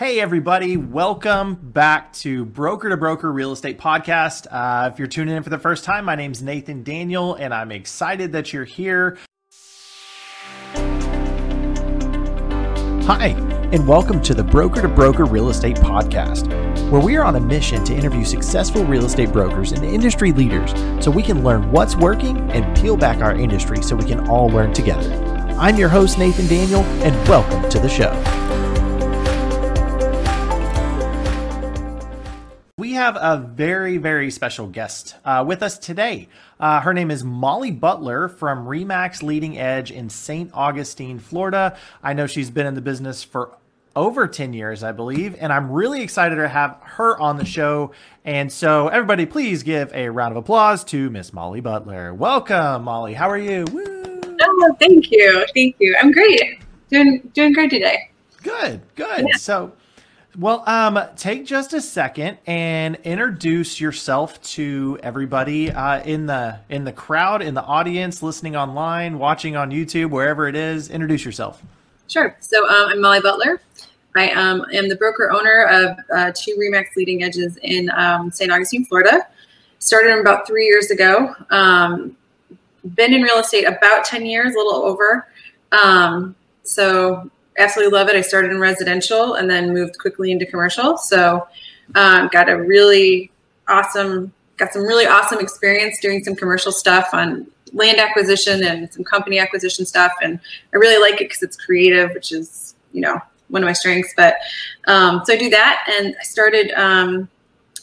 Hey, everybody, welcome back to Broker to Broker Real Estate Podcast. Uh, if you're tuning in for the first time, my name's Nathan Daniel, and I'm excited that you're here. Hi, and welcome to the Broker to Broker Real Estate Podcast, where we are on a mission to interview successful real estate brokers and industry leaders so we can learn what's working and peel back our industry so we can all learn together. I'm your host, Nathan Daniel, and welcome to the show. We have a very, very special guest uh, with us today. Uh, her name is Molly Butler from Remax Leading Edge in St. Augustine, Florida. I know she's been in the business for over 10 years, I believe, and I'm really excited to have her on the show. And so, everybody, please give a round of applause to Miss Molly Butler. Welcome, Molly. How are you? Woo! Oh, thank you. Thank you. I'm great. Doing doing great today. Good, good. Yeah. So, well, um, take just a second and introduce yourself to everybody uh, in the in the crowd, in the audience, listening online, watching on YouTube, wherever it is. Introduce yourself. Sure. So um, I'm Molly Butler. I um, am the broker owner of uh, two Remax Leading Edges in um, St. Augustine, Florida. Started about three years ago. Um, been in real estate about ten years, a little over. Um, so absolutely love it. I started in residential and then moved quickly into commercial. So um, got a really awesome, got some really awesome experience doing some commercial stuff on land acquisition and some company acquisition stuff. And I really like it because it's creative, which is, you know, one of my strengths. But um, so I do that. And I started um,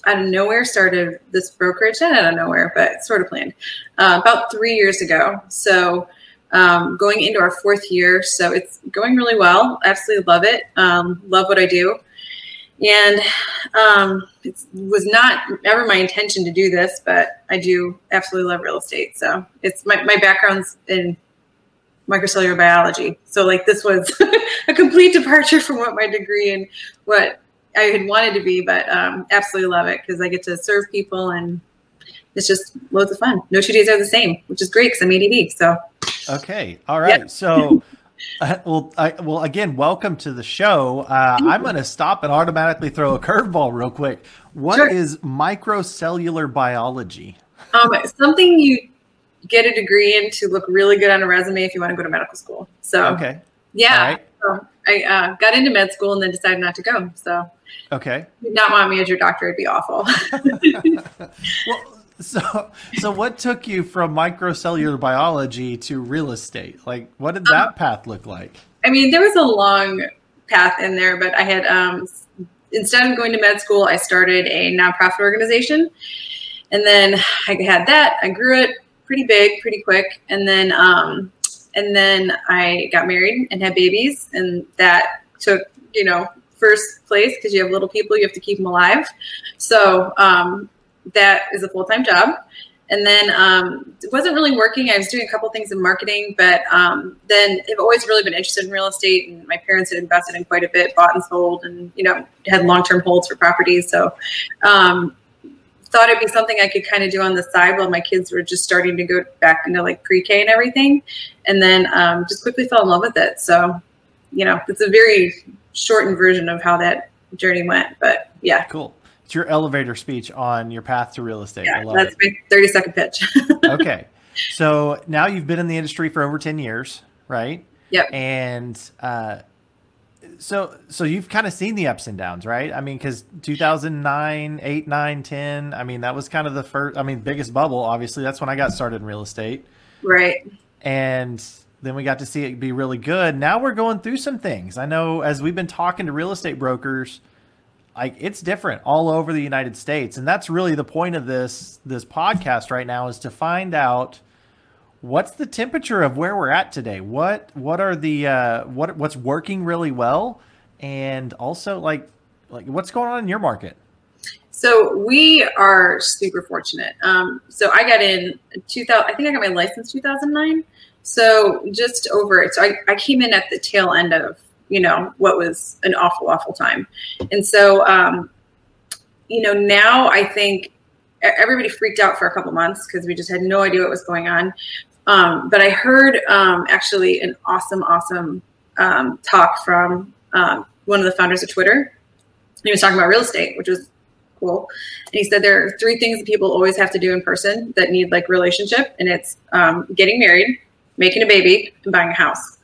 out of nowhere, started this brokerage, not out of nowhere, but sort of planned uh, about three years ago. So um, going into our fourth year. So it's going really well. Absolutely love it. Um, love what I do. And um, it was not ever my intention to do this, but I do absolutely love real estate. So it's my, my background's in microcellular biology. So like this was a complete departure from what my degree and what I had wanted to be, but um, absolutely love it because I get to serve people and it's just loads of fun. No two days are the same, which is great because I'm ADD. So okay, all right. Yep. So. Uh, well, I, well, again, welcome to the show. Uh, I'm going to stop and automatically throw a curveball real quick. What sure. is microcellular biology? Um, something you get a degree in to look really good on a resume if you want to go to medical school. So, okay, yeah. Right. So I uh, got into med school and then decided not to go. So, okay, not want me as your doctor; it'd be awful. well, so, so what took you from microcellular biology to real estate? Like, what did that um, path look like? I mean, there was a long path in there, but I had um, instead of going to med school, I started a nonprofit organization, and then I had that. I grew it pretty big, pretty quick, and then um, and then I got married and had babies, and that took you know first place because you have little people, you have to keep them alive. So um, that is a full time job. And then um, it wasn't really working. I was doing a couple things in marketing, but um, then I've always really been interested in real estate. And my parents had invested in quite a bit, bought and sold, and you know had long term holds for properties. So um, thought it'd be something I could kind of do on the side while my kids were just starting to go back into like pre K and everything. And then um, just quickly fell in love with it. So you know, it's a very shortened version of how that journey went. But yeah, cool. It's your elevator speech on your path to real estate. Yeah, that's it. my 30 second pitch. okay. So now you've been in the industry for over 10 years, right? Yep. And uh, so so you've kind of seen the ups and downs, right? I mean, because 2009, 8, 9, 10, I mean, that was kind of the first, I mean, biggest bubble, obviously. That's when I got started in real estate. Right. And then we got to see it be really good. Now we're going through some things. I know as we've been talking to real estate brokers – like it's different all over the United States, and that's really the point of this this podcast right now is to find out what's the temperature of where we're at today. What what are the uh, what what's working really well, and also like like what's going on in your market. So we are super fortunate. Um, so I got in 2000. I think I got my license 2009. So just over it. So I, I came in at the tail end of you know what was an awful awful time and so um, you know now i think everybody freaked out for a couple months because we just had no idea what was going on um, but i heard um, actually an awesome awesome um, talk from um, one of the founders of twitter He was talking about real estate, which was cool. And he said there are three things that people always have to do in person that need like relationship, and it's um, getting married, making a baby, and buying a house.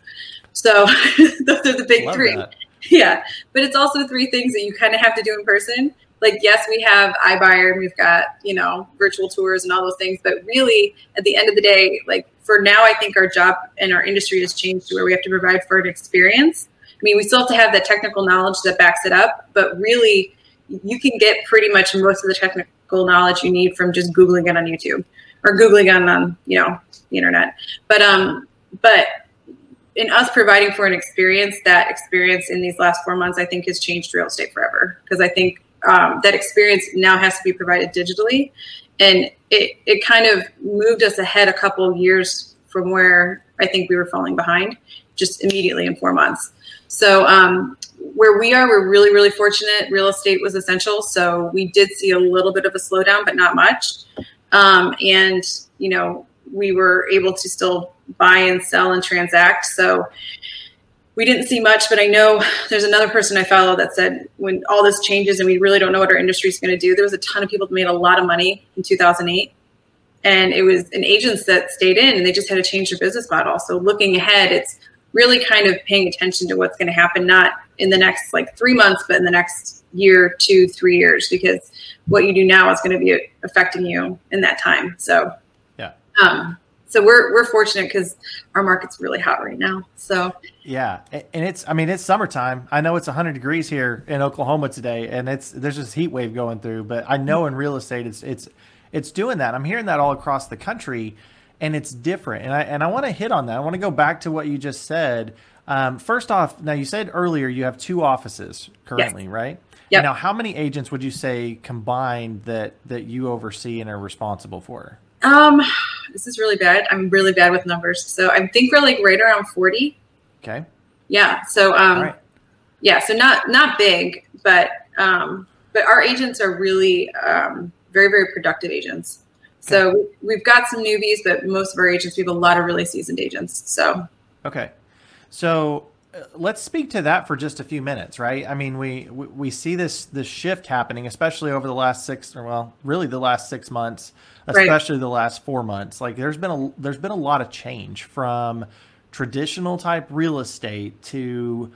So those are the big Love three. That. Yeah, but it's also three things that you kind of have to do in person. Like, yes, we have iBuyer and we've got you know virtual tours and all those things, but really, at the end of the day, like for now, I think our job and our industry has changed to where we have to provide for an experience. I mean, we still have to have the technical knowledge that backs it up, but really, you can get pretty much most of the technical knowledge you need from just googling it on YouTube or googling on on you know the internet. But um, but in us providing for an experience, that experience in these last four months, I think has changed real estate forever because I think um, that experience now has to be provided digitally, and it it kind of moved us ahead a couple years from where I think we were falling behind, just immediately in four months. So um, where we are, we're really, really fortunate. Real estate was essential. So we did see a little bit of a slowdown, but not much. Um, and, you know, we were able to still buy and sell and transact. So we didn't see much, but I know there's another person I follow that said when all this changes and we really don't know what our industry is going to do, there was a ton of people that made a lot of money in 2008. And it was an agents that stayed in and they just had to change their business model. So looking ahead, it's really kind of paying attention to what's going to happen, not in the next like three months, but in the next year, two, three years, because what you do now is going to be affecting you in that time. So, yeah. Um, so we're we're fortunate because our market's really hot right now. So yeah, and it's I mean it's summertime. I know it's 100 degrees here in Oklahoma today, and it's there's this heat wave going through. But I know in real estate it's it's it's doing that. I'm hearing that all across the country and it's different. And I and I want to hit on that. I want to go back to what you just said. Um, first off, now you said earlier you have two offices currently, yes. right? Yeah. Now, how many agents would you say combined that that you oversee and are responsible for? Um, this is really bad. I'm really bad with numbers, so I think we're like right around forty. Okay. Yeah. So um, right. yeah. So not not big, but um, but our agents are really um, very very productive agents. So we've got some newbies, but most of our agents, we have a lot of really seasoned agents. So, okay. So let's speak to that for just a few minutes, right? I mean, we, we, we see this, this shift happening, especially over the last six or well, really the last six months, especially right. the last four months. Like there's been a, there's been a lot of change from traditional type real estate to,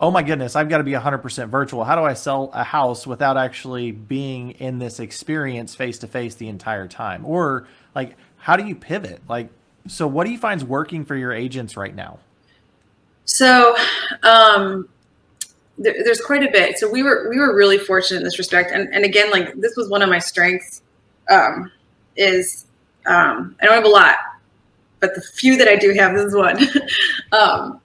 oh my goodness, I've got to be 100% virtual. How do I sell a house without actually being in this experience face to face the entire time? Or like, how do you pivot? Like, so what do you find is working for your agents right now? So, um, there, there's quite a bit. So we were we were really fortunate in this respect, and and again, like this was one of my strengths. Um, is um, I don't have a lot, but the few that I do have, this is one. um,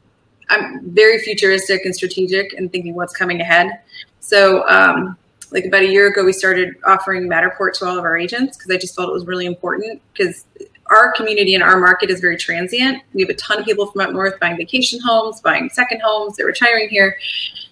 I'm very futuristic and strategic and thinking what's coming ahead. So, um, like about a year ago, we started offering Matterport to all of our agents because I just felt it was really important because our community and our market is very transient. We have a ton of people from up north buying vacation homes, buying second homes, they're retiring here.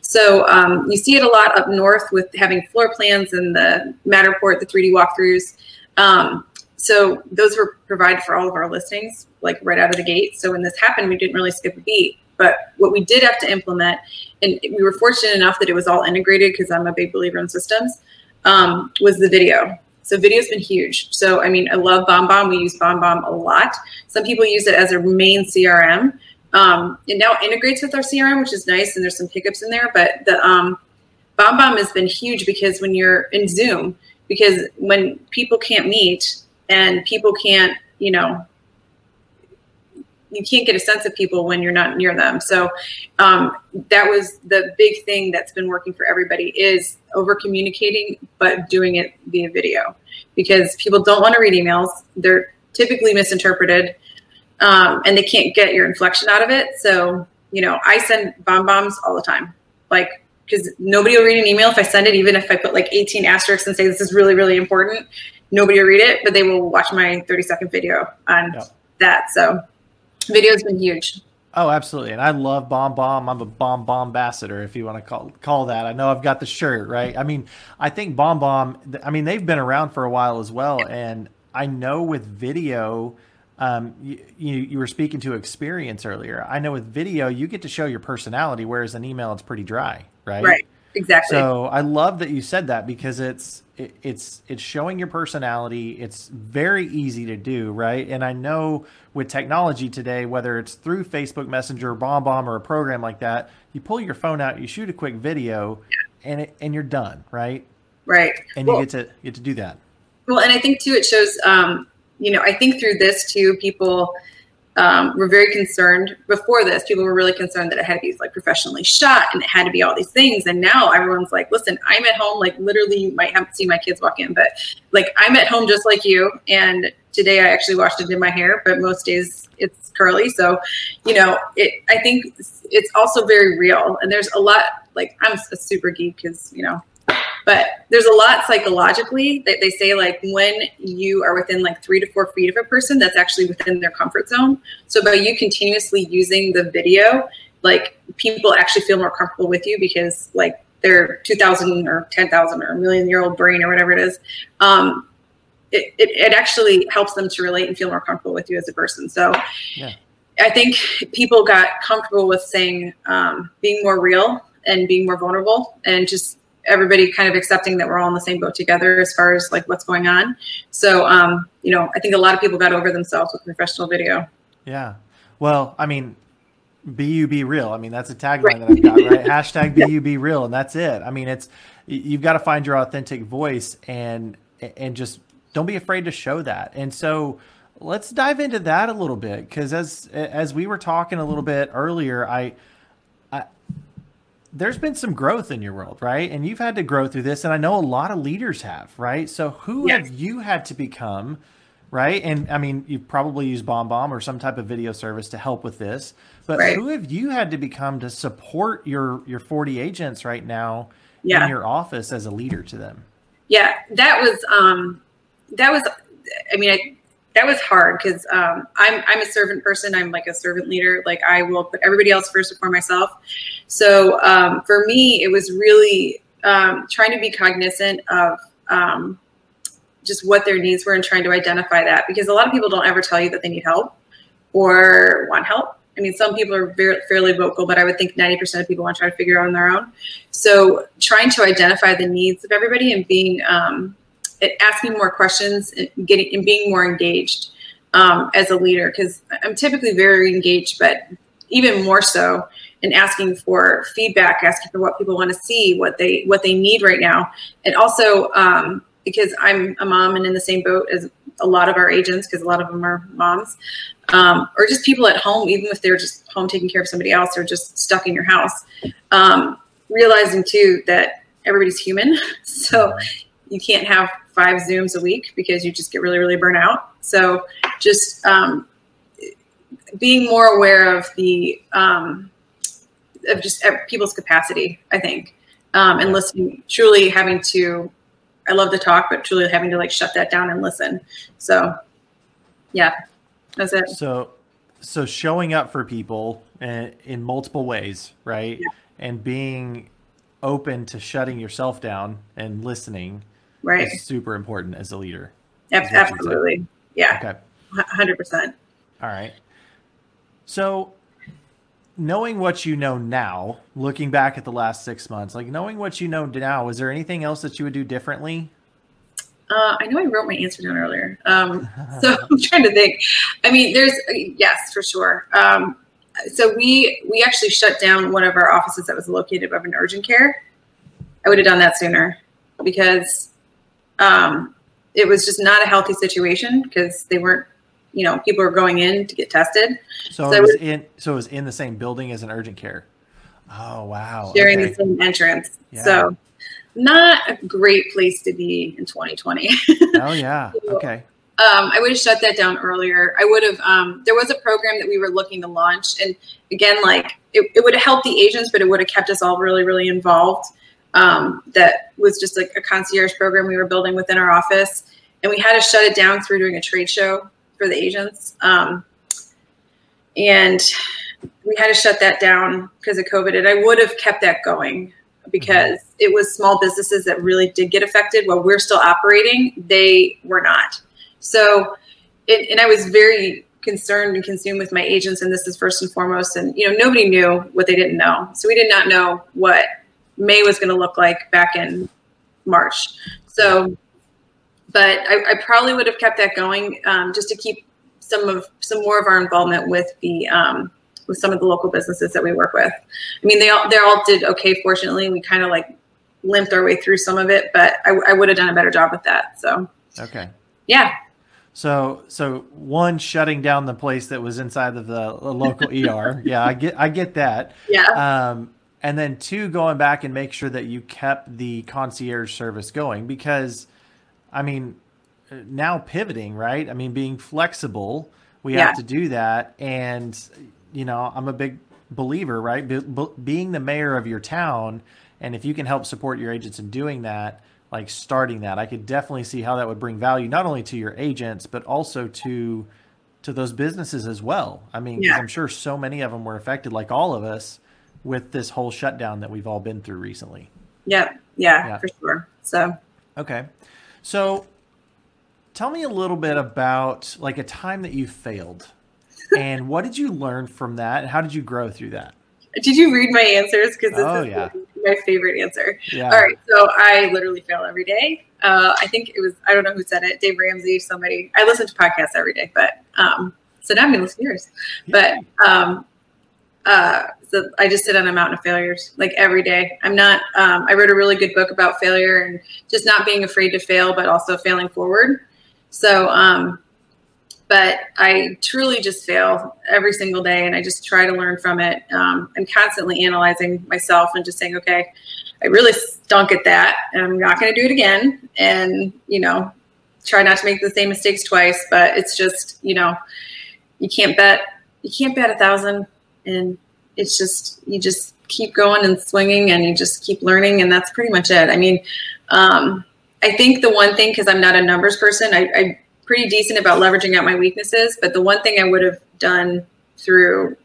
So um, you see it a lot up north with having floor plans and the Matterport, the 3D walkthroughs. Um, so those were provided for all of our listings, like right out of the gate. So when this happened, we didn't really skip a beat. But what we did have to implement, and we were fortunate enough that it was all integrated because I'm a big believer in systems, um, was the video. So video's been huge. So I mean, I love BombBomb. We use BombBomb a lot. Some people use it as a main CRM. Um, it now integrates with our CRM, which is nice, and there's some hiccups in there. But the um, BombBomb has been huge because when you're in Zoom, because when people can't meet and people can't, you know, you can't get a sense of people when you're not near them. So um, that was the big thing that's been working for everybody is over communicating, but doing it via video because people don't want to read emails. They're typically misinterpreted um, and they can't get your inflection out of it. So, you know, I send bomb bombs all the time, like, because nobody will read an email if I send it, even if I put like 18 asterisks and say this is really, really important. Nobody will read it, but they will watch my 30 second video on yep. that. So, Video's been huge. Oh, absolutely. And I love BombBomb. I'm a BombBomb ambassador, if you want to call call that. I know I've got the shirt, right? I mean, I think BombBomb, I mean, they've been around for a while as well. And I know with video, um, you, you, you were speaking to experience earlier. I know with video, you get to show your personality, whereas an email, it's pretty dry, right? Right. Exactly. So I love that you said that because it's it, it's it's showing your personality. It's very easy to do, right? And I know with technology today, whether it's through Facebook Messenger, BombBomb, or a program like that, you pull your phone out, you shoot a quick video, and it, and you're done, right? Right. And well, you get to get to do that. Well, and I think too, it shows. Um, you know, I think through this too, people um, were very concerned before this. People were really concerned that it had to be like professionally shot and it had to be all these things. And now everyone's like, listen, I'm at home. Like literally, you might have to see my kids walk in, but like I'm at home just like you. And today I actually washed and did my hair, but most days it's curly. So, you know, it. I think it's also very real. And there's a lot. Like I'm a super geek because you know but there's a lot psychologically that they say like when you are within like three to four feet of a person, that's actually within their comfort zone. So by you continuously using the video, like people actually feel more comfortable with you because like their 2000 or 10,000 or a million year old brain or whatever it is, um, it, it, it, actually helps them to relate and feel more comfortable with you as a person. So yeah. I think people got comfortable with saying um, being more real and being more vulnerable and just everybody kind of accepting that we're all in the same boat together as far as like what's going on. So, um, you know, I think a lot of people got over themselves with professional video. Yeah. Well, I mean, BU be real. I mean, that's a tagline right. that I've got, right? Hashtag BU be real. And that's it. I mean, it's, you've got to find your authentic voice and, and just don't be afraid to show that. And so let's dive into that a little bit. Cause as, as we were talking a little bit earlier, I, there's been some growth in your world, right? And you've had to grow through this, and I know a lot of leaders have, right? So who yes. have you had to become, right? And I mean, you've probably used BombBomb or some type of video service to help with this, but right. who have you had to become to support your your 40 agents right now yeah. in your office as a leader to them? Yeah, that was um that was I mean, I that was hard because um, I'm I'm a servant person. I'm like a servant leader. Like I will put everybody else first before myself. So um, for me, it was really um, trying to be cognizant of um, just what their needs were and trying to identify that because a lot of people don't ever tell you that they need help or want help. I mean, some people are very, fairly vocal, but I would think 90% of people want to try to figure out on their own. So trying to identify the needs of everybody and being um, asking more questions and getting and being more engaged um, as a leader because I'm typically very engaged, but even more so in asking for feedback, asking for what people want to see, what they what they need right now, and also um, because I'm a mom and in the same boat as a lot of our agents because a lot of them are moms um, or just people at home even if they're just home taking care of somebody else or just stuck in your house um, realizing too that everybody's human. So you can't have five Zooms a week because you just get really, really burnt out. So just um, being more aware of the um, of just people's capacity, I think, um, and listening. Truly having to, I love to talk, but truly having to like shut that down and listen. So, yeah, that's it. So, so showing up for people in, in multiple ways, right, yeah. and being open to shutting yourself down and listening right is super important as a leader absolutely yeah okay 100% all right so knowing what you know now looking back at the last six months like knowing what you know now is there anything else that you would do differently uh, I know I wrote my answer down earlier. Um, so I'm trying to think. I mean, there's yes, for sure. Um, so we we actually shut down one of our offices that was located above an urgent care. I would have done that sooner because um, it was just not a healthy situation because they weren't, you know, people were going in to get tested. So, so it was, was in. So it was in the same building as an urgent care. Oh wow! Sharing okay. the same entrance. Yeah. So not a great place to be in 2020. oh yeah. Okay. Um, I would have shut that down earlier. I would have. Um, there was a program that we were looking to launch, and again, like it, it would have helped the agents, but it would have kept us all really, really involved um, that was just like a concierge program we were building within our office. And we had to shut it down through doing a trade show for the agents. Um, and we had to shut that down because of COVID. And I would have kept that going because it was small businesses that really did get affected while we're still operating. They were not. So, it, and I was very concerned and consumed with my agents. And this is first and foremost. And, you know, nobody knew what they didn't know. So we did not know what May was going to look like back in March. So, but I, I probably would have kept that going um, just to keep some of some more of our involvement with the um, with some of the local businesses that we work with. I mean, they all they all did okay. Fortunately, we kind of like limped our way through some of it, but I, I would have done a better job with that. So okay, yeah. So so one shutting down the place that was inside of the local ER. Yeah, I get I get that. Yeah. Um, and then two going back and make sure that you kept the concierge service going because, I mean, now pivoting right. I mean, being flexible, we yeah. have to do that, and you know, I'm a big believer, right? Be, be, being the mayor of your town, and if you can help support your agents in doing that, like starting that, I could definitely see how that would bring value not only to your agents but also to to those businesses as well. I mean, yeah. I'm sure so many of them were affected, like all of us, with this whole shutdown that we've all been through recently. Yeah, yeah, yeah. for sure. So, okay, so tell me a little bit about like a time that you failed and what did you learn from that? And how did you grow through that? Did you read my answers? Because this oh, is yeah. my favorite answer. Yeah. All right. So I literally fail every day. Uh, I think it was, I don't know who said it, Dave Ramsey, somebody. I listen to podcasts every day, but um, so now I'm going to listen to yours. But um, uh, so I just sit on a mountain of failures like every day. I'm not, um, I wrote a really good book about failure and just not being afraid to fail, but also failing forward. So, um, but I truly just fail every single day, and I just try to learn from it. Um, I'm constantly analyzing myself and just saying, okay, I really stunk at that, and I'm not going to do it again. And you know, try not to make the same mistakes twice. But it's just, you know, you can't bet you can't bet a thousand, and it's just you just keep going and swinging, and you just keep learning, and that's pretty much it. I mean. Um, I think the one thing, because I'm not a numbers person, I, I pretty decent about leveraging out my weaknesses. But the one thing I would have done through,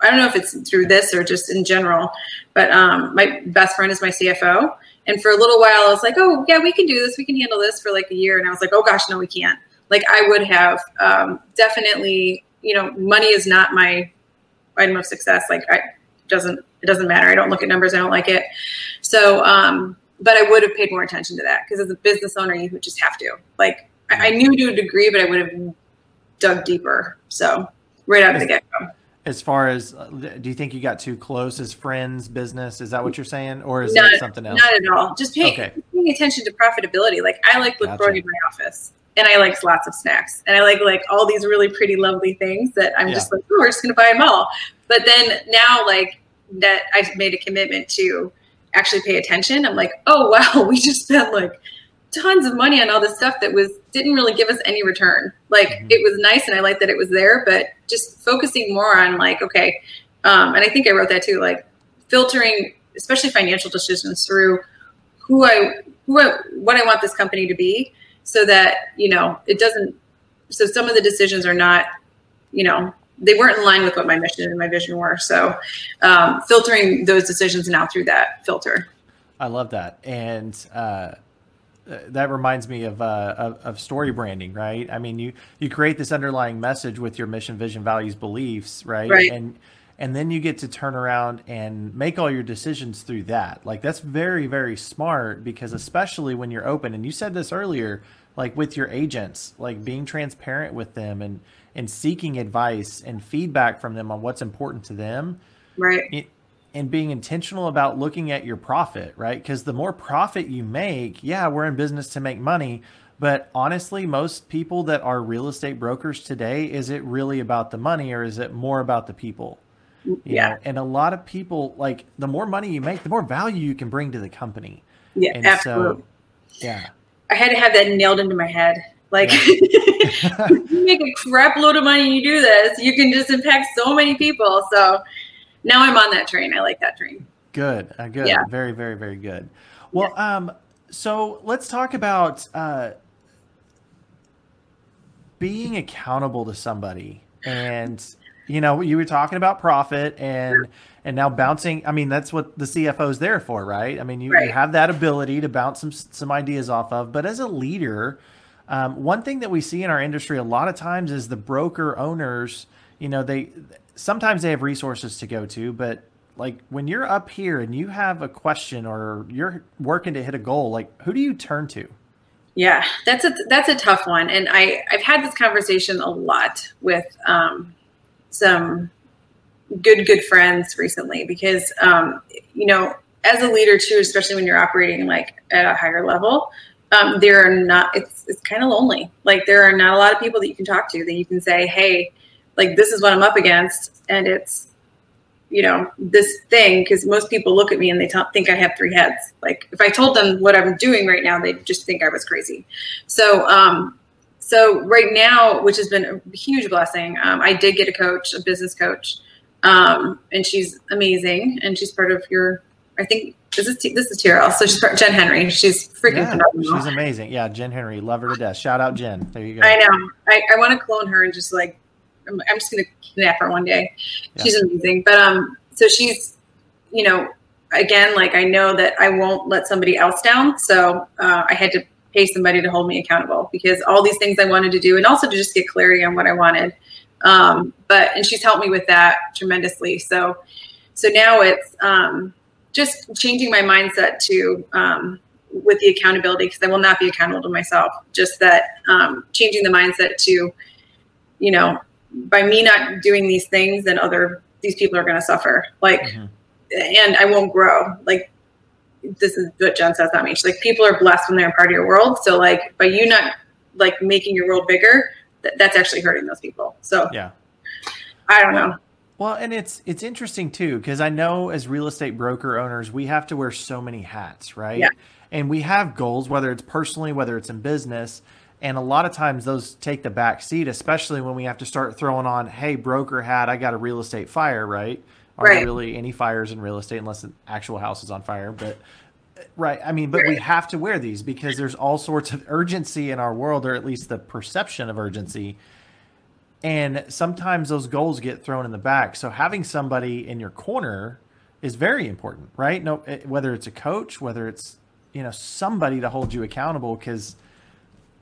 I don't know if it's through this or just in general, but um, my best friend is my CFO. And for a little while, I was like, oh, yeah, we can do this. We can handle this for like a year. And I was like, oh, gosh, no, we can't. Like, I would have um, definitely, you know, money is not my item of success. Like, I doesn't, it doesn't matter. I don't look at numbers. I don't like it. So, um, but I would have paid more attention to that because as a business owner, you would just have to. Like, I, I knew to a degree, but I would have dug deeper. So right out of the get go. As far as, uh, do you think you got too close as friends, business? Is that what you're saying, or is not, that something else? Not at all. Just pay, okay. paying attention to profitability. Like I like LaCroix gotcha. in my office, and I like lots of snacks, and I like like all these really pretty, lovely things that I'm yeah. just like, oh, we're just gonna buy them all. But then now, like that, I've made a commitment to actually pay attention. I'm like, oh wow, we just spent like tons of money on all this stuff that was didn't really give us any return. Like mm-hmm. it was nice and I like that it was there, but just focusing more on like, okay, um, and I think I wrote that too, like filtering, especially financial decisions through who I who I what I want this company to be, so that you know it doesn't. So some of the decisions are not, you know, they weren't in line with what my mission and my vision were. So um, filtering those decisions now through that filter. I love that, and. Uh that reminds me of, uh, of, of story branding, right? I mean, you you create this underlying message with your mission, vision, values, beliefs, right? right? And and then you get to turn around and make all your decisions through that. Like that's very very smart because especially when you're open, and you said this earlier, like with your agents, like being transparent with them and and seeking advice and feedback from them on what's important to them. Right. It, and being intentional about looking at your profit, right? Because the more profit you make, yeah, we're in business to make money. But honestly, most people that are real estate brokers today, is it really about the money or is it more about the people? You yeah. Know? And a lot of people, like, the more money you make, the more value you can bring to the company. Yeah, and absolutely. So, yeah. I had to have that nailed into my head. Like, yeah. you make a crap load of money, you do this, you can just impact so many people. So, now I'm on that train. I like that train. Good. Uh, good. Yeah. Very, very, very good. Well, yeah. um, so let's talk about uh, being accountable to somebody. And you know, you were talking about profit and and now bouncing. I mean, that's what the CFO is there for, right? I mean, you, right. you have that ability to bounce some some ideas off of. But as a leader, um, one thing that we see in our industry a lot of times is the broker owners. You know, they sometimes they have resources to go to, but like when you're up here and you have a question or you're working to hit a goal, like who do you turn to? Yeah, that's a that's a tough one, and I I've had this conversation a lot with um, some good good friends recently because um, you know as a leader too, especially when you're operating like at a higher level, um, there are not it's it's kind of lonely. Like there are not a lot of people that you can talk to that you can say, hey, like this is what I'm up against, and it's you know this thing because most people look at me and they t- think I have three heads. Like if I told them what I'm doing right now, they'd just think I was crazy. So um, so right now, which has been a huge blessing, um, I did get a coach, a business coach, um, and she's amazing, and she's part of your. I think this is this is TRL, so she's part, Jen Henry. She's freaking Yeah, phenomenal. she's amazing. Yeah, Jen Henry, love her to death. Shout out Jen. There you go. I know. I, I want to clone her and just like I'm, I'm just gonna kidnap her one day. She's amazing. But um, so she's, you know, again, like I know that I won't let somebody else down. So uh, I had to pay somebody to hold me accountable because all these things I wanted to do, and also to just get clarity on what I wanted. Um, but and she's helped me with that tremendously. So so now it's um, just changing my mindset to um, with the accountability because I will not be accountable to myself. Just that um, changing the mindset to, you know, by me not doing these things, then other these people are going to suffer. Like, Mhm. and I won't grow. Like, this is what Jen says, not me. She's like, people are blessed when they're a part of your world. So, like, by you not like making your world bigger, th- that's actually hurting those people. So, Yeah. I don't know. Well, and it's it's interesting too because I know as real estate broker owners, we have to wear so many hats, right? Yeah. And we have goals, whether it's personally, whether it's in business, and a lot of times those take the back seat, especially when we have to start throwing on, "Hey, broker hat, I got a real estate fire," right? Aren't Right. really any fires in real estate unless the actual house is on fire, but right. I mean, but we have to wear these because there's all sorts of urgency in our world, or at least the perception of urgency and sometimes those goals get thrown in the back so having somebody in your corner is very important right no eh, whether it's a coach whether it's you know somebody to hold you accountable because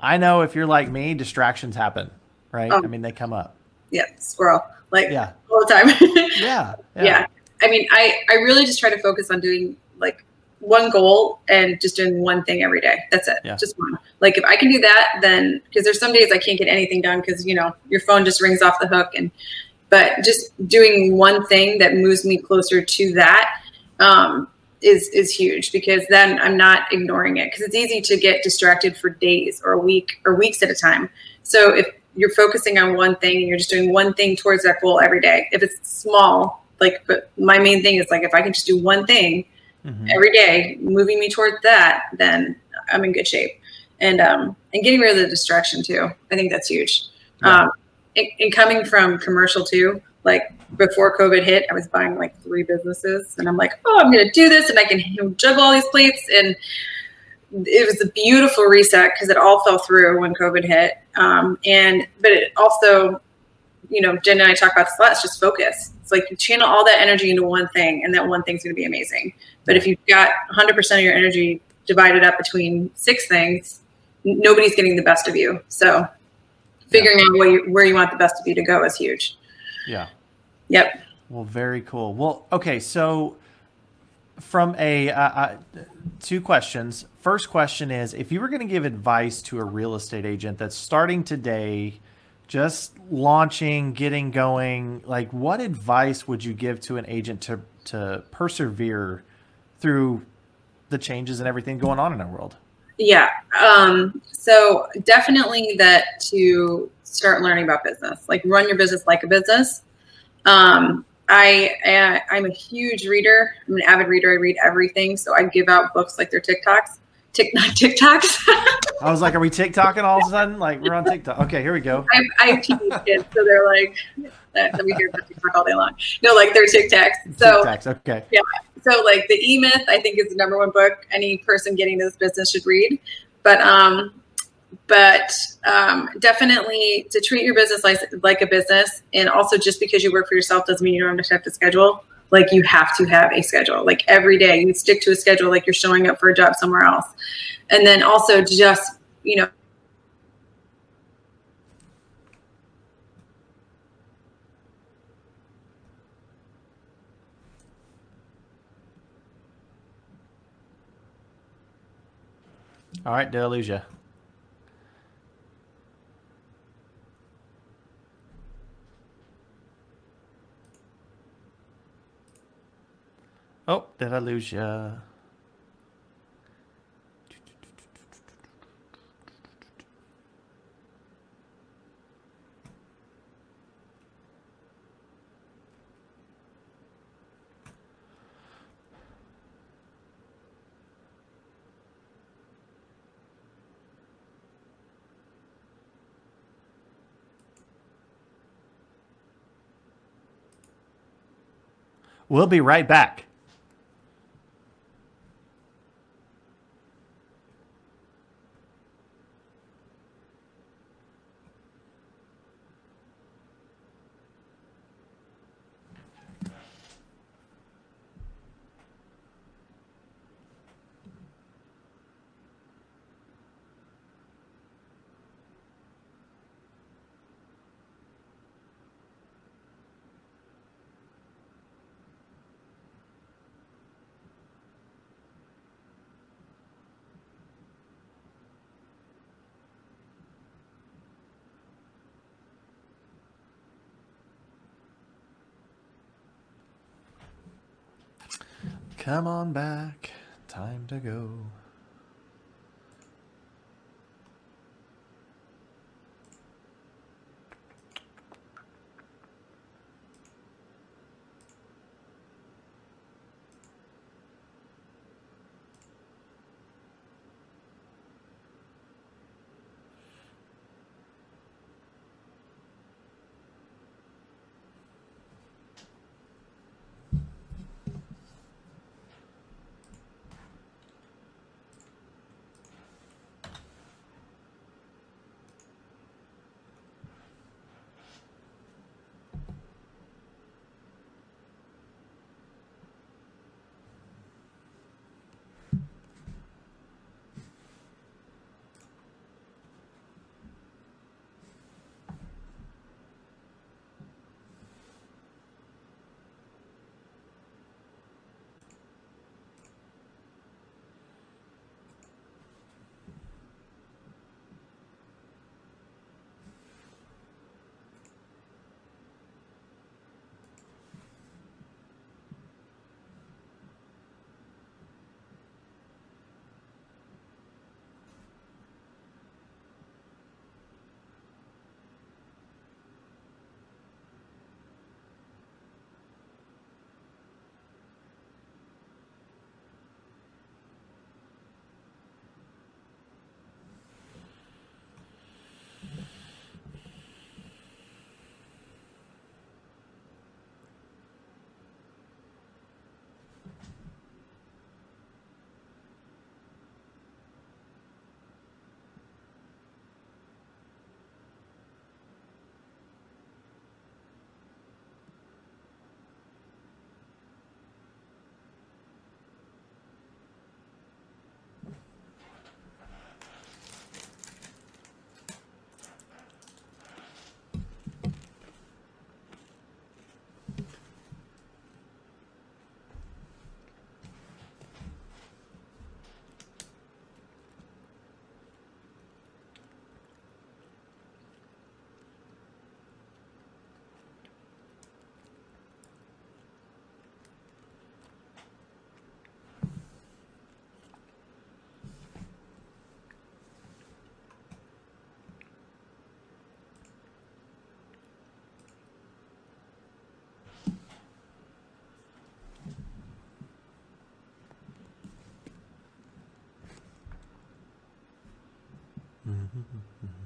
i know if you're like me distractions happen right Oh. i mean they come up Yeah, squirrel. Like, yeah all the time. yeah yeah. I mean, I, I really just try to focus on doing like one goal and just doing one thing every day. That's it. Yeah. Just one. Like if I can do that, then because there's some days I can't get anything done because you know your phone just rings off the hook and but just doing one thing that moves me closer to that um, is is huge because then I'm not ignoring it because it's easy to get distracted for days or a week or weeks at a time. So if you're focusing on one thing and you're just doing one thing towards that goal every day, if it's small, like but my main thing is like if I can just do one thing Mhm. every day, moving me towards that, then I'm in good shape. And um, and getting rid of the distraction too. I think that's huge. Yeah. Um, and, and coming from commercial too, like before COVID hit, I was buying like three businesses, and I'm like, oh, I'm going to do this, and I can juggle all these plates. And it was a beautiful reset because it all fell through when COVID hit. Um, and but it also, you know, Jen and I talk about this a lot. It's just focus. It's like you channel all that energy into one thing, and that one thing's going to be amazing. But if you've got 100% of your energy divided up between six things, nobody's getting the best of you. So figuring out where you, where you want the best of you to go is huge. yeah Yep. Well, very cool. Well, okay, so from a uh, uh, two questions. First question is if you were going to give advice to a real estate agent that's starting today, just launching, getting going, like what advice would you give to an agent to to persevere through the changes and everything going on in our world? Yeah. Um, so definitely that to start learning about business, like run your business like a business. Um, I uh, I'm a huge reader. I'm an avid reader. I read everything. So I give out books like they're TikToks. Tick not TikToks. I was like, are we TikToking all of a sudden? Like we're on TikTok. Okay, here we go. I have, I have teenage kids, so they're like that we hear about TikTok all day long. No, like they're TikToks. So TikToks. Okay. Yeah. so like the E Myth, I think is the number one book any person getting into this business should read. But um, but um, definitely to treat your business like, like a business and also just because you work for yourself doesn't mean you don't have to schedule. Like you have to have a schedule. Like every day you stick to a schedule like you're showing up for a job somewhere else. And then also just you know All right, did I lose you? Oh, did I lose you? We'll be right back. Come on back. Time to go. Mm-hmm.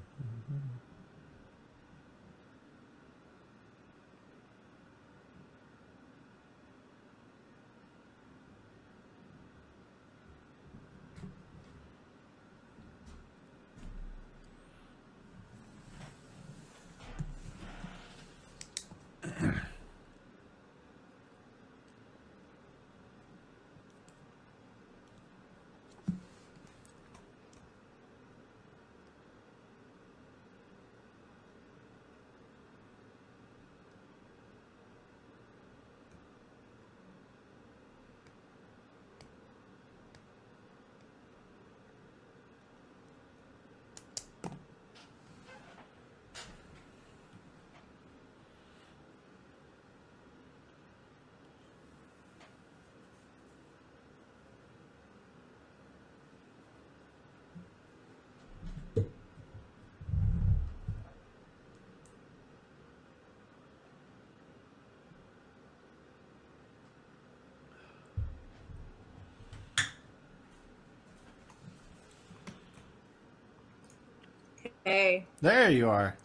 Hey. There you are.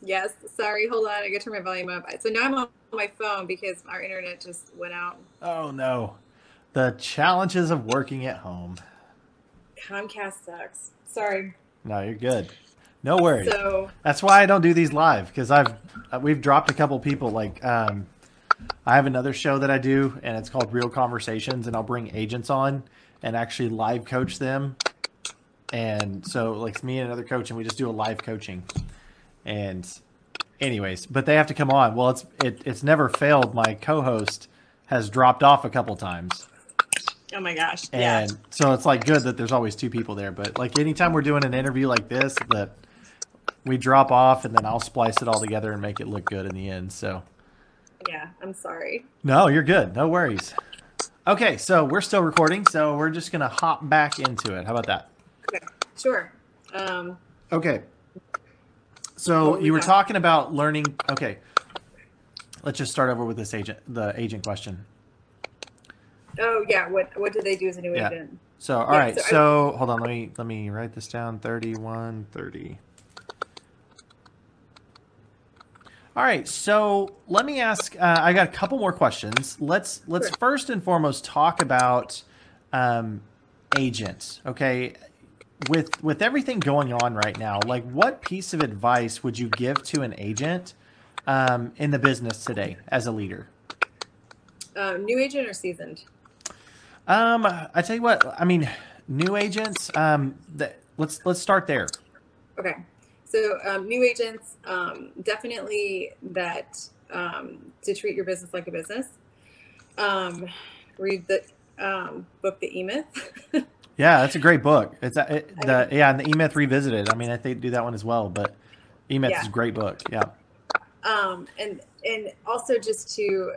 Yes. Sorry. Hold on. I got to turn my volume up. So now I'm on my phone because our internet just went out. Oh no. The challenges of working at home. Comcast sucks. Sorry. No, you're good. No worries. So That's why I don't do these live because I've uh, we've dropped a couple people. Like um, I have another show that I do, and it's called Real Conversations, and I'll bring agents on and actually live coach them. And so, like it's me and another coach, and we just do a live coaching. And, anyways, but they have to come on. Well, it's it, it's never failed. My co-host has dropped off a couple times. oh my gosh. And yeah. so it's like good that there's always two people there. But like anytime we're doing an interview like this, that we drop off and then I'll splice it all together and make it look good in the end. So Yeah. I'm sorry. no, you're good. No worries. Okay, so we're still recording, so we're just gonna hop back into it. How about that? Okay. Sure. Um, Okay. So you were got? talking about learning. Okay, let's just start over with this agent, the agent question. oh yeah. What What do they do as a new Yeah. agent? So all Yeah, right, so I- hold on, let me let me write this down. Thirty-one, thirty. All right, so let me ask. Uh, I got a couple more questions. Let's let's Sure. first and foremost talk about um, agents. Okay, with with everything going on right now, like what piece of advice would you give to an agent um, in the business today as a leader? Um, new agent or seasoned? Um, I tell you what. I mean, new agents. Um, that let's let's start there. Okay. So um, new agents, um, definitely that um, to treat your business like a business. Um, read the um, book, The E Myth. Yeah, that's a great book. It's a, it, the yeah, and the E Myth Revisited. I mean, I think do that one as well, but E Myth Yeah. is a great book. Yeah, um, and and also just to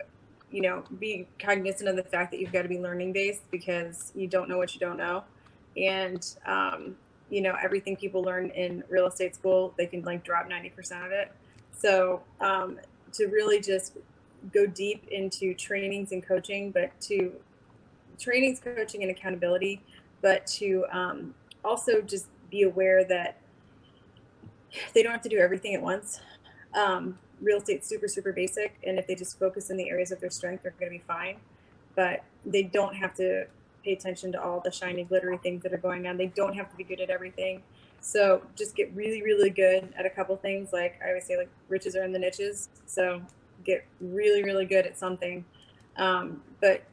you know be cognizant of the fact that you've got to be learning based because you don't know what you don't know and um, you know everything people learn in real estate school they can like drop 90% of it so um, to really just go deep into trainings and coaching but to trainings coaching and accountability but to um, also just be aware that they don't have to do everything at once. Um, real estate's super super basic and if they just focus in the areas of their strength they're going to be fine. But they don't have to pay attention to all the shiny glittery things that are going on. They don't have to be good at everything. So just get really really good at a couple things like i always say like riches are in the niches. So get really really good at something. Um, but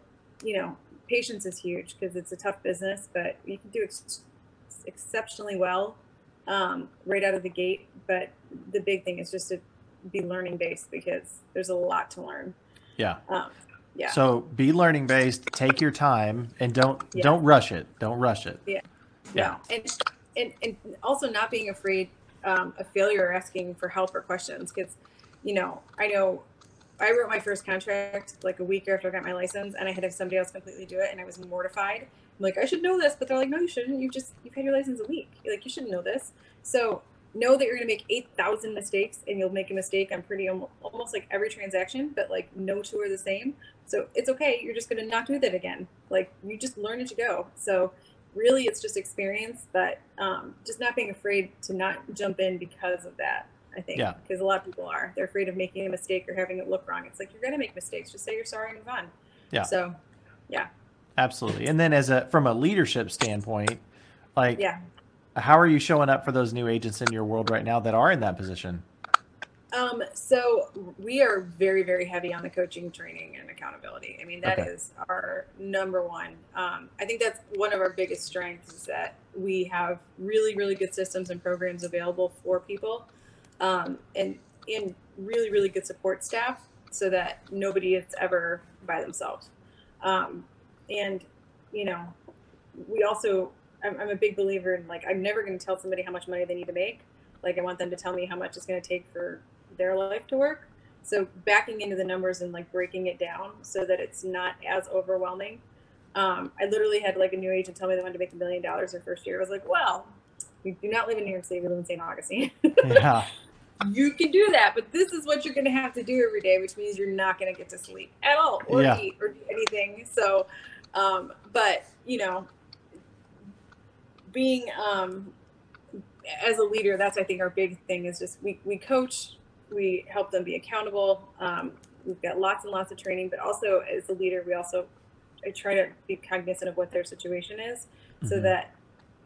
you know patience is huge because it's a tough business but you can do ex- exceptionally well um, right out of the gate but the big thing is just to be learning based because there's a lot to learn. yeah. Um, yeah. So be learning based. Take your time and don't Yeah. don't rush it. Don't rush it. Yeah. Yeah. No. And, and and also not being afraid um, of failure or asking for help or questions because, you know, I know I wrote my first contract like a week after I got my license, and I had to have somebody else completely do it, and I was mortified. I'm like, I should know this, but they're like, no, you shouldn't. You just you've had your license a week. You're like, you shouldn't know this. So know that you're going to make 8,000 mistakes and you'll make a mistake on pretty almost like every transaction, but like no two are the same. So it's okay. You're just going to not do that again. Like you just learn as you go. So really it's just experience, but um, just not being afraid to not jump in because of that. I think Yeah. because a lot of people are. They're afraid of making a mistake or having it look wrong. It's like you're going to make mistakes. Just say you're sorry and move on. Yeah. So yeah. Absolutely. And then as a from a leadership standpoint, like yeah. how are you showing up for those new agents in your world right now that are in that position? Um, so we are very, very heavy on the coaching, training, and accountability. I mean, that is Okay. our number one. Um, I think that's one of our biggest strengths is that we have really, really good systems and programs available for people, um, and and really, really good support staff, so that nobody is ever by themselves. Um, and you know, we also, I'm, I'm a big believer in like I'm never going to tell somebody how much money they need to make. Like I want them to tell me how much it's going to take for their life to work. So backing into the numbers and like breaking it down so that it's not as overwhelming. Um, I literally had like a new agent tell me they wanted to make a million dollars their first year. I was like, well, we do not live in New York City. We live in St. Augustine. Yeah. You can do that, but this is what you're going to have to do every day, which means you're not going to get to sleep at all or Yeah. eat or do anything. So, um, but you know, being um, as a leader, that's I think our big thing is just we we coach, we help them be accountable. Um, we've got lots and lots of training, but also as a leader, we also I try to be cognizant of what their situation is, mm-hmm. so that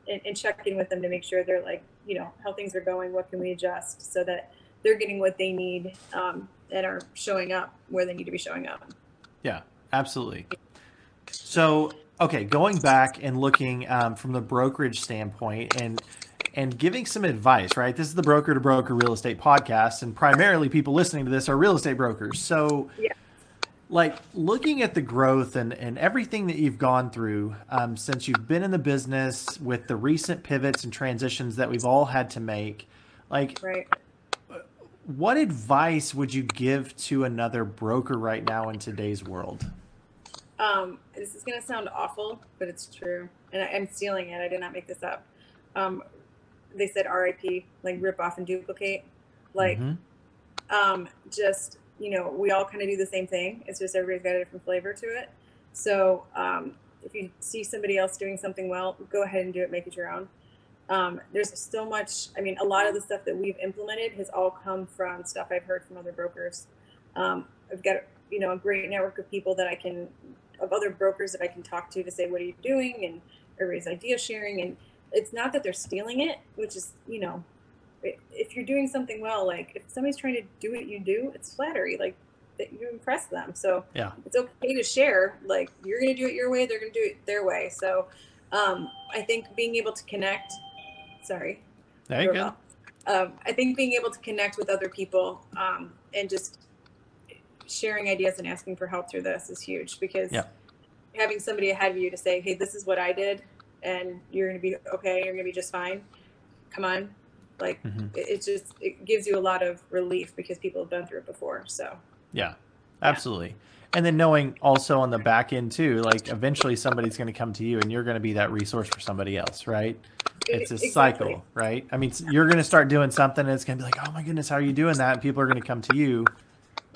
and, and check in with them to make sure they're like you know how things are going, what can we adjust, so that they're getting what they need um, and are showing up where they need to be showing up. Yeah, absolutely. So okay, going back and looking um, from the brokerage standpoint and and giving some advice, right? This is the broker to broker real estate podcast, and primarily people listening to this are real estate brokers. So, yeah. Like looking at the growth and, and everything that you've gone through um, since you've been in the business with the recent pivots and transitions that we've all had to make, like, right. what advice would you give to another broker right now in today's world? Um, this is going to sound awful, but it's true. And I, am stealing it. I did not make this up. Um, they said RIP, like rip off and duplicate. Like, mm-hmm. um, just, you know, we all kind of do the same thing. It's just everybody's got a different flavor to it. So um, if you see somebody else doing something well, go ahead and do it, make it your own. Um, there's so much, I mean, a lot of the stuff that we've implemented has all come from stuff I've heard from other brokers. Um, I've got, you know, a great network of people that I can of other brokers that I can talk to to say, what are you doing? And everybody's idea sharing. And it's not that they're stealing it, which is, you know, if you're doing something well, like if somebody's trying to do what you do, it's flattery. Like that you impress them. So yeah, it's okay to share. Like you're going to do it your way, they're going to do it their way. So um, I think being able to connect. Sorry. There you go. Um, I think being able to connect with other people um, and just sharing ideas and asking for help through this is huge because yeah. having somebody ahead of you to say, "Hey, this is what I did, and you're going to be okay. You're to be just fine." Come on, like mm-hmm. it, it, just it gives you a lot of relief because people have been through it before. So yeah, absolutely. Yeah. And then knowing also on the back end too, like eventually somebody's going to come to you and you're going to be that resource for somebody else, right? It's a exactly. cycle, right? I mean, you're going to start doing something and it's going to be like, oh my goodness, how are you doing that? And people are going to come to you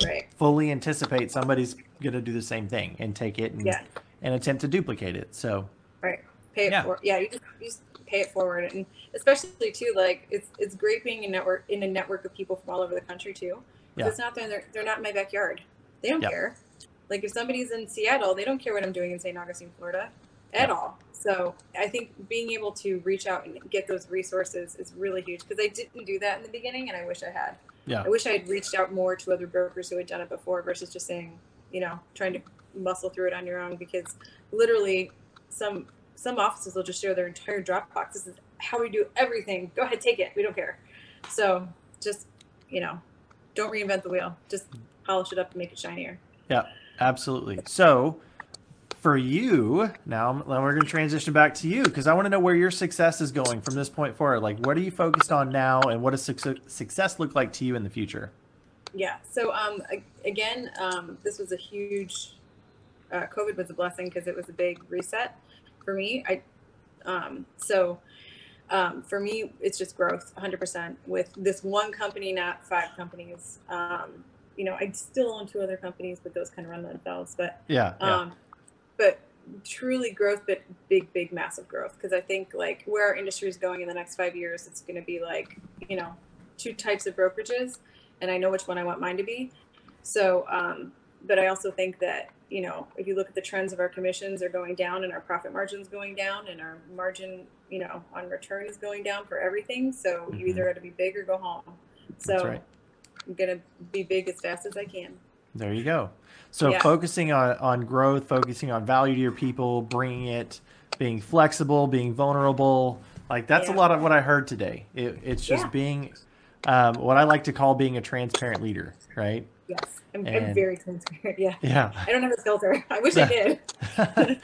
right. fully anticipate somebody's going to do the same thing and take it and, yeah. and attempt to duplicate it. So, right. Pay it yeah. For, yeah, you just, you just pay it forward. And especially too, like it's, it's great being a network in a network of people from all over the country too. Yeah. It's not, they're, they're not in my backyard. They don't care. Like if somebody's in Seattle, they don't care what I'm doing in St. Augustine, Florida at all. So I think being able to reach out and get those resources is really huge because I didn't do that in the beginning and I wish I had. Yeah. I wish I had reached out more to other brokers who had done it before versus just saying, you know, trying to muscle through it on your own because literally some some offices will just share their entire Dropbox. This is how we do everything. Go ahead, take it. We don't care. So just, you know, don't reinvent the wheel. Just polish it up and make it shinier. Yeah, absolutely. So for you now we're going to transition back to you because i want to know where your success is going from this point forward like what are you focused on now and what does success look like to you in the future yeah so um, again um, this was a huge uh, covid was a blessing because it was a big reset for me i um, so um, for me it's just growth 100% with this one company not five companies um, you know i still own two other companies but those kind of run themselves but yeah, yeah um, but truly growth, but big, big, massive growth. Because I think like where our industry is going in the next five years, it's going to be like you know two types of brokerages, and I know which one I want mine to be. So, um, but I also think that you know if you look at the trends of our commissions are going down and our profit margins going down and our margin you know on return is going down for everything. So mm-hmm. you either got to be big or go home. So right. I'm gonna be big as fast as I can. There you go. So yeah. focusing on, on growth, focusing on value to your people, bringing it, being flexible, being vulnerable. Like that's yeah. a lot of what I heard today. It, it's just yeah. being um, what I like to call being a transparent leader, right? Yes, I'm, and, I'm, very transparent. Yeah. Yeah. I don't have a filter. I wish I did.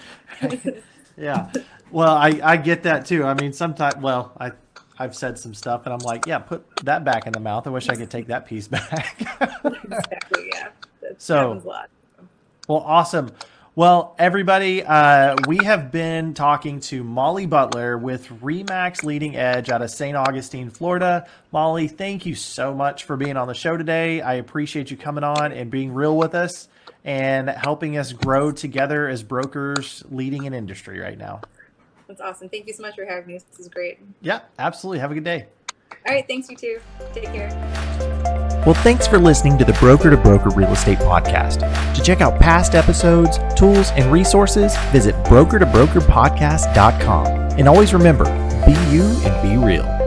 yeah. Well, I, I get that too. I mean, sometimes, well, I, I've said some stuff and I'm like, yeah, put that back in the mouth. I wish I could take that piece back. exactly. Yeah. That so, well, awesome. Well, everybody, uh, we have been talking to Molly Butler with Remax Leading Edge out of St. Augustine, Florida. Molly, thank you so much for being on the show today. I appreciate you coming on and being real with us and helping us grow together as brokers leading an industry right now. That's awesome. Thank you so much for having me. This is great. Yeah, absolutely. Have a good day. All right. Thanks, you too. Take care. Well, thanks for listening to the Broker to Broker Real Estate Podcast. To check out past episodes, tools, and resources, visit brokertobrokerpodcast.com. And always remember be you and be real.